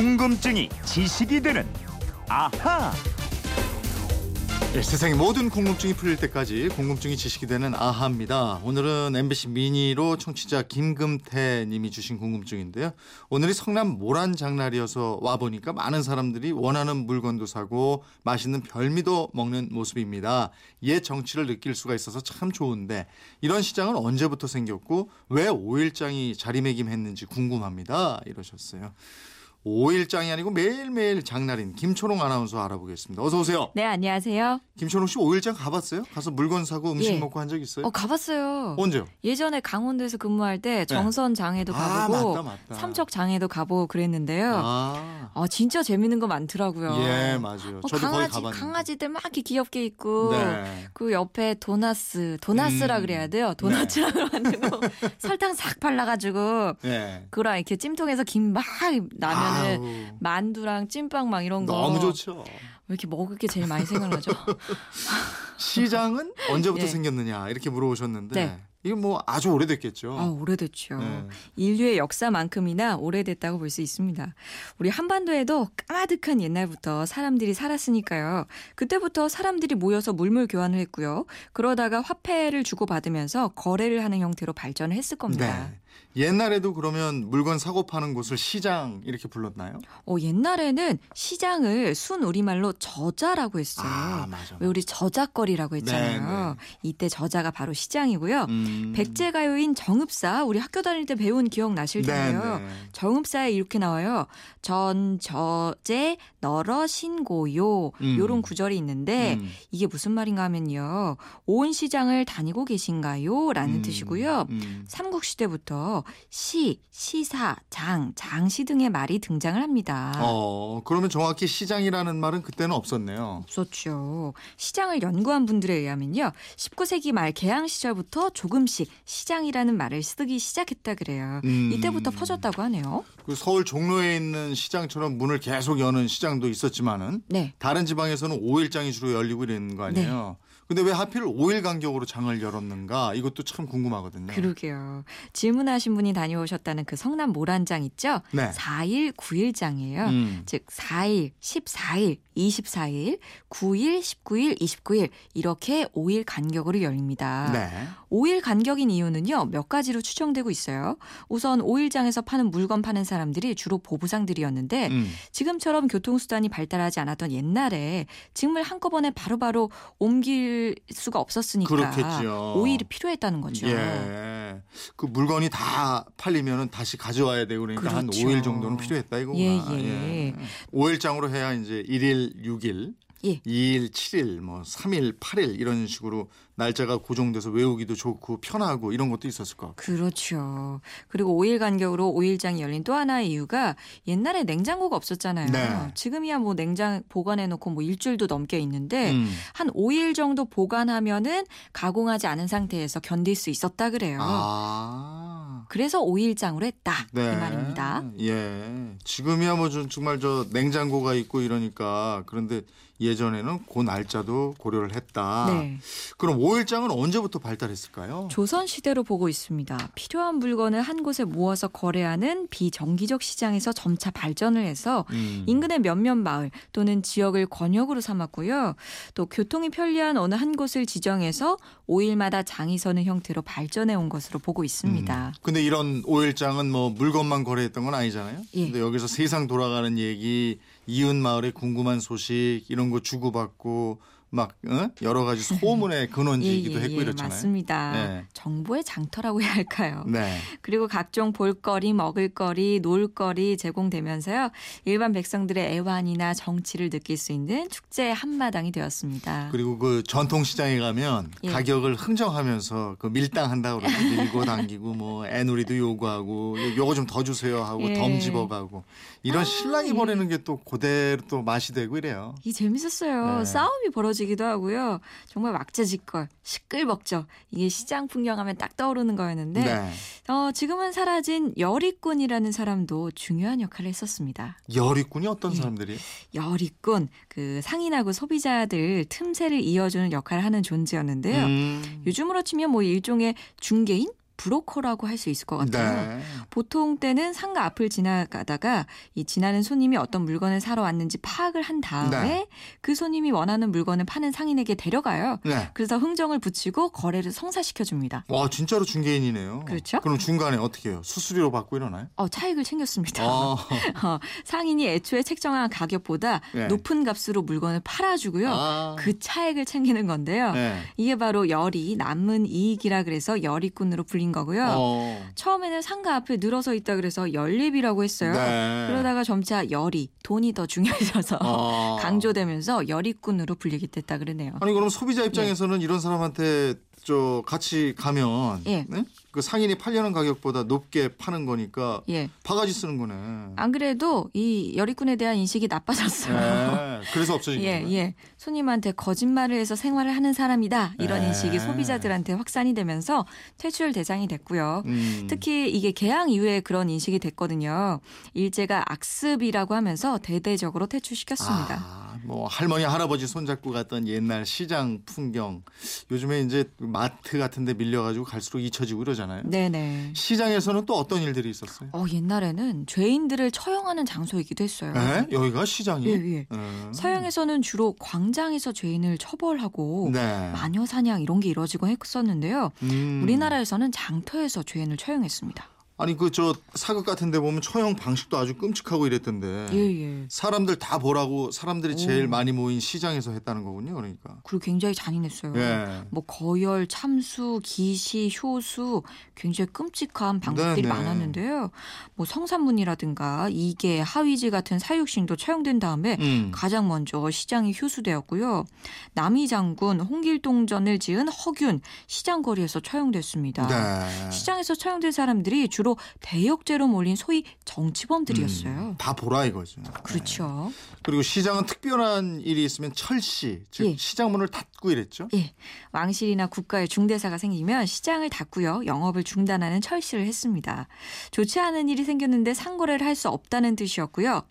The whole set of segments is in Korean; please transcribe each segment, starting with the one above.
궁금증이 지식이 되는 아하. 네, 세상의 모든 궁금증이 풀릴 때까지 궁금증이 지식이 되는 아하입니다. 오늘은 MBC 미니로 청취자 김금태 님이 주신 궁금증인데요. 오늘이 성남 모란 장날이어서 와 보니까 많은 사람들이 원하는 물건도 사고 맛있는 별미도 먹는 모습입니다. 옛 정치를 느낄 수가 있어서 참 좋은데 이런 시장은 언제부터 생겼고 왜 5일장이 자리매김했는지 궁금합니다. 이러셨어요. 5일장이 아니고 매일매일 장날인 김초롱 아나운서 알아보겠습니다. 어서 오세요. 네, 안녕하세요. 김초롱 씨 5일장 가봤어요? 가서 물건 사고 음식 예. 먹고 한 적 있어요? 어, 가봤어요. 언제요? 예전에 강원도에서 근무할 때 정선장에도 네. 아, 가보고 맞다, 맞다. 삼척장에도 가보고 그랬는데요. 아, 아, 진짜 재밌는 거 많더라고요. 예, 맞아요. 어, 강아지. 강아지들 막 이렇게 귀엽게 있고 네. 그 옆에 도나스, 도나스라 음. 그래야 돼요. 도나츠라 만들고 설탕 싹 발라가지고 예. 그랑 이렇게 찜통에서 김 막 나면 은 아우, 만두랑 찐빵 막 이런 거 너무 좋죠. 왜 이렇게 먹을 게 제일 많이 생각나죠? 시장은 언제부터 예. 생겼느냐 이렇게 물어보셨는데 네. 이거 뭐 아주 오래됐겠죠. 아, 오래됐죠. 네. 인류의 역사만큼이나 오래됐다고 볼 수 있습니다. 우리 한반도에도 까마득한 옛날부터 사람들이 살았으니까요. 그때부터 사람들이 모여서 물물 교환을 했고요. 그러다가 화폐를 주고받으면서 거래를 하는 형태로 발전을 했을 겁니다. 네. 옛날에도 그러면 물건 사고 파는 곳을 시장 이렇게 불렀나요? 어, 옛날에는 시장을 순 우리말로 저자라고 했어요. 아, 맞아. 왜 우리 저작거리라고 했잖아요. 네, 이때 저자가 바로 시장이고요. 음. 백제가요인 정읍사 우리 학교 다닐 때 배운 기억 나실 텐데요. 네, 네. 정읍사에 이렇게 나와요. 전, 저제, 너러, 신고요. 음. 요런 구절이 있는데 음. 이게 무슨 말인가 하면요. 온 시장을 다니고 계신가요? 라는 음. 뜻이고요. 음. 삼국시대부터 시, 시사, 장, 장시 등의 말이 등장을 합니다. 어, 그러면 정확히 시장이라는 말은 그때는 없었네요. 없었죠. 시장을 연구한 분들에 의하면요. 19세기 말 개항 시절부터 조금씩 시장이라는 말을 쓰기 시작했다 그래요. 음. 이때부터 퍼졌다고 하네요. 그 서울 종로에 있는 시장처럼 문을 계속 여는 시장도 있었지만은 네. 다른 지방에서는 5일장이 주로 열리고 이러는 거 아니에요. 근데 왜 하필 5일 간격으로 장을 열었는가? 이것도 참 궁금하거든요. 그러게요. 질문하신 분이 다녀오셨다는 그 성남 모란장 있죠? 네. 4일, 9일 장이에요. 음. 즉 4일, 14일, 24일, 9일, 19일, 29일 이렇게 5일 간격으로 열립니다. 네. 5일 간격인 이유는요. 몇 가지로 추정되고 있어요. 우선 5일장에서 파는 물건 파는 사람들이 주로 보부상들이었는데 음. 지금처럼 교통수단이 발달하지 않았던 옛날에 짐을 한꺼번에 바로바로 옮길 수가 없었으니까 그렇겠죠. 5일이 필요했다는 거죠. 예. 그 물건이 다 팔리면은 다시 가져와야 되고 그러니까 한 그렇죠. 5일 정도는 필요했다 이거구나. 예, 예. 5일장으로 해야 이제 1일 6일, 예. 2일 7일, 뭐 3일 8일 이런 식으로 날짜가 고정돼서 외우기도 좋고 편하고 이런 것도 있었을 것 같고. 그렇죠. 그리고 5일 간격으로 5일장이 열린 또 하나의 이유가 옛날에 냉장고가 없었잖아요. 네. 지금이야 뭐 냉장 보관해 놓고 뭐 일주일도 넘게 있는데 음. 한 5일 정도 보관하면은 가공하지 않은 상태에서 견딜 수 있었다 그래요. 아. 그래서 5일장으로 했다. 네. 이 말입니다. 예. 지금이야 뭐좀 정말 저 냉장고가 있고 이러니까 그런데 예전에는 그 날짜도 고려를 했다. 네. 그럼 5일장은 언제부터 발달했을까요? 조선 시대로 보고 있습니다. 필요한 물건을 한 곳에 모아서 거래하는 비정기적 시장에서 점차 발전을 해서 음. 인근의 몇몇 마을 또는 지역을 권역으로 삼았고요. 또 교통이 편리한 어느 한 곳을 지정해서 5일마다 장이 서는 형태로 발전해 온 것으로 보고 있습니다. 음. 근데 이런 5일장은 뭐 물건만 거래했던 건 아니잖아요. 예. 근데 여기서 세상 돌아가는 얘기, 이웃 마을의 궁금한 소식 이런 거 주고받고 막 어? 여러 가지 소문의 근원지이기도 했고 이렇잖아요. 예, 맞습니다. 네. 정보의 장터라고 해야 할까요? 네. 그리고 각종 볼거리, 먹을거리, 놀거리 제공되면서요. 일반 백성들의 애환이나 정치를 느낄 수 있는 축제의 한마당이 되었습니다. 그리고 그 전통 시장에 가면 예. 가격을 흥정하면서 그 밀당한다 그러고 밀고 당기고 뭐 애누리도 요구하고 요- 요거 좀 더 주세요 하고 예. 덤 집어가고 이런 아, 신랑이 예. 벌이는 게또 그대로 또 맛이 되고 이래요. 이 재밌었어요. 네. 싸움이 벌어지 기도 하고요. 정말 왁자지껄, 시끌벅적. 이게 시장 풍경하면 딱 떠오르는 거였는데 네. 어, 지금은 사라진 여리꾼이라는 사람도 중요한 역할을 했었습니다. 열의꾼이 어떤 예. 사람들이? 여리꾼, 그 상인하고 소비자들 틈새를 이어주는 역할을 하는 존재였는데요. 음. 요즘으로 치면 뭐 일종의 중개인? 브로커라고 할 수 있을 것 같아요. 네. 보통 때는 상가 앞을 지나가다가 이 지나는 손님이 어떤 물건을 사러 왔는지 파악을 한 다음에 네. 그 손님이 원하는 물건을 파는 상인에게 데려가요. 네. 그래서 흥정을 붙이고 거래를 성사시켜 줍니다. 와 진짜로 중개인이네요. 그렇죠? 그럼 중간에 어떻게 해요? 수수료 받고 이러나요? 어, 차익을 챙겼습니다. 어. 어, 상인이 애초에 책정한 가격보다 네. 높은 값으로 물건을 팔아주고요. 아. 그 차익을 챙기는 건데요. 네. 이게 바로 열이 남은 이익이라 그래서 열이꾼으로 불린 거고요. 어. 처음에는 상가 앞에 늘어서 있다 그래서 연립이라고 했어요. 네. 그러다가 점차 열이 돈이 더 중요해져서 어. 강조되면서 열이꾼으로 불리게 됐다 그러네요. 아니 그럼 소비자 입장에서는 이런 사람한테 저 같이 가면 예. 네? 그 상인이 팔려는 가격보다 높게 파는 거니까 예. 바가지 쓰는 거네. 안 그래도 이 열이꾼에 대한 인식이 나빠졌어요. 네. 그래서 없어진 예, 거예요. 예. 손님한테 거짓말을 해서 생활을 하는 사람이다. 이런 네. 인식이 소비자들한테 확산이 되면서 퇴출 대상이 됐고요. 음. 특히 이게 개항 이후에 그런 인식이 됐거든요. 일제가 악습이라고 하면서 대대적으로 퇴출시켰습니다. 아, 뭐 할머니 할아버지 손잡고 갔던 옛날 시장 풍경 요즘에 이제 마트 같은데 밀려가지고 갈수록 잊혀지고 이러잖아요. 네네. 시장에서는 또 어떤 일들이 있었어요? 어, 옛날에는 죄인들을 처형하는 장소이기도 했어요. 네? 여기가 시장이? 예, 예. 음. 서양에서는 주로 광장에서 죄인을 처벌하고 네. 마녀 사냥 이런 게 이루어지곤 했었는데요. 음. 우리나라에서는 장터에서 죄인을 처형했습니다. 아니 그 저 사극 같은 데 보면 처형 방식도 아주 끔찍하고 이랬던데. 예, 예. 사람들 다 보라고 사람들이 제일 오. 많이 모인 시장에서 했다는 거군요. 그러니까. 그리고 굉장히 잔인했어요. 예. 뭐 거열, 참수, 기시, 효수 굉장히 끔찍한 방법들이 네, 네. 많았는데요. 뭐 성산문이라든가 이계, 하위지 같은 사육신도 처형된 다음에 음. 가장 먼저 시장이 효수되었고요. 남이 장군, 홍길동전을 지은 허균 시장 거리에서 처형됐습니다. 네. 시장에서 처형된 사람들이 주로 대역죄로 몰린 소위 정치범들이었어요. 음, 다 보라 이거죠. 네. 그렇죠. 그리고 시장은 특별한 일이 있으면 철시, 즉 예. 시장 문을 닫고 이랬죠. 예. 왕실이나 국가의 중대사가 생기면 시장을 닫고요. 영업을 중단하는 철시를 했습니다. 좋지 않은 일이 생겼는데 상거래를 할 수 없다는 뜻이었고요.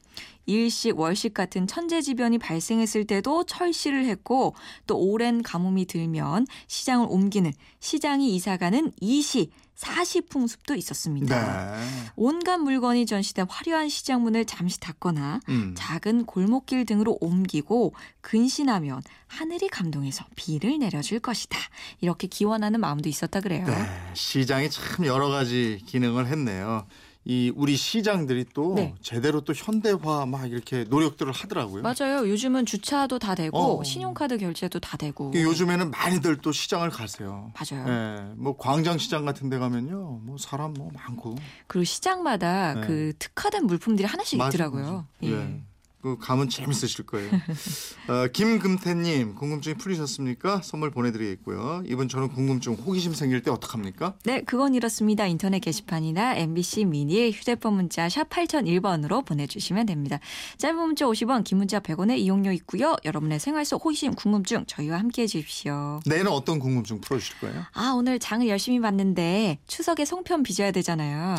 일식, 월식 같은 천재지변이 발생했을 때도 철시를 했고 또 오랜 가뭄이 들면 시장을 옮기는 시장이 이사가는 이시, 사시 풍습도 있었습니다. 네. 온갖 물건이 전시된 화려한 시장문을 잠시 닫거나 음. 작은 골목길 등으로 옮기고 근신하면 하늘이 감동해서 비를 내려줄 것이다. 이렇게 기원하는 마음도 있었다 그래요. 네. 시장이 참 여러 가지 기능을 했네요. 이 우리 시장들이 또 네. 제대로 또 현대화 막 이렇게 노력들을 하더라고요. 맞아요. 요즘은 주차도 다 되고 어. 신용카드 결제도 다 되고. 그 요즘에는 많이들 또 시장을 가세요. 맞아요. 예, 뭐 광장 시장 같은 데 가면요. 뭐 사람 뭐 많고. 그리고 시장마다 네. 그 특화된 물품들이 하나씩 맞아, 있더라고요. 맞아. 예. 그 가면 재밌으실 거예요. 어, 김금태님 궁금증이 풀리셨습니까? 선물 보내드리겠고요. 이번 저는 궁금증 호기심 생길 때 어떡합니까? 네, 그건 이렇습니다. 인터넷 게시판이나 MBC 미니 휴대폰 문자 샵 8001번으로 보내주시면 됩니다. 짧은 문자 50원, 긴 문자 100원의 이용료 있고요. 여러분의 생활 속 호기심, 궁금증 저희와 함께해 주십시오. 내일은 어떤 궁금증 풀어주실 거예요? 아, 오늘 장을 열심히 봤는데 추석에 송편 빚어야 되잖아요.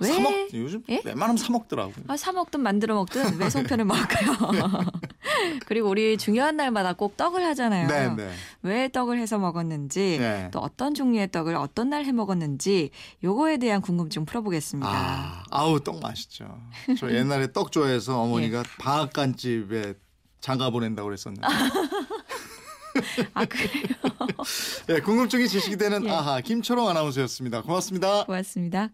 왜? 사 먹, 요즘 예? 웬만하면 사 먹더라고요. 아, 사 먹든 만들어 먹든 왜 송편을 먹을까요? 그리고 우리 중요한 날마다 꼭 떡을 하잖아요. 네, 네. 왜 떡을 해서 먹었는지 네. 또 어떤 종류의 떡을 어떤 날 해 먹었는지 요거에 대한 궁금증 풀어보겠습니다. 아, 아우 떡 맛있죠. 저 옛날에 떡 좋아해서 어머니가 예. 방앗간 집에 장가 보낸다고 그랬었는데. 아, 그래요? 네, 궁금증이 지식이 되는 예. 아하 김초롱 아나운서였습니다. 고맙습니다. 고맙습니다.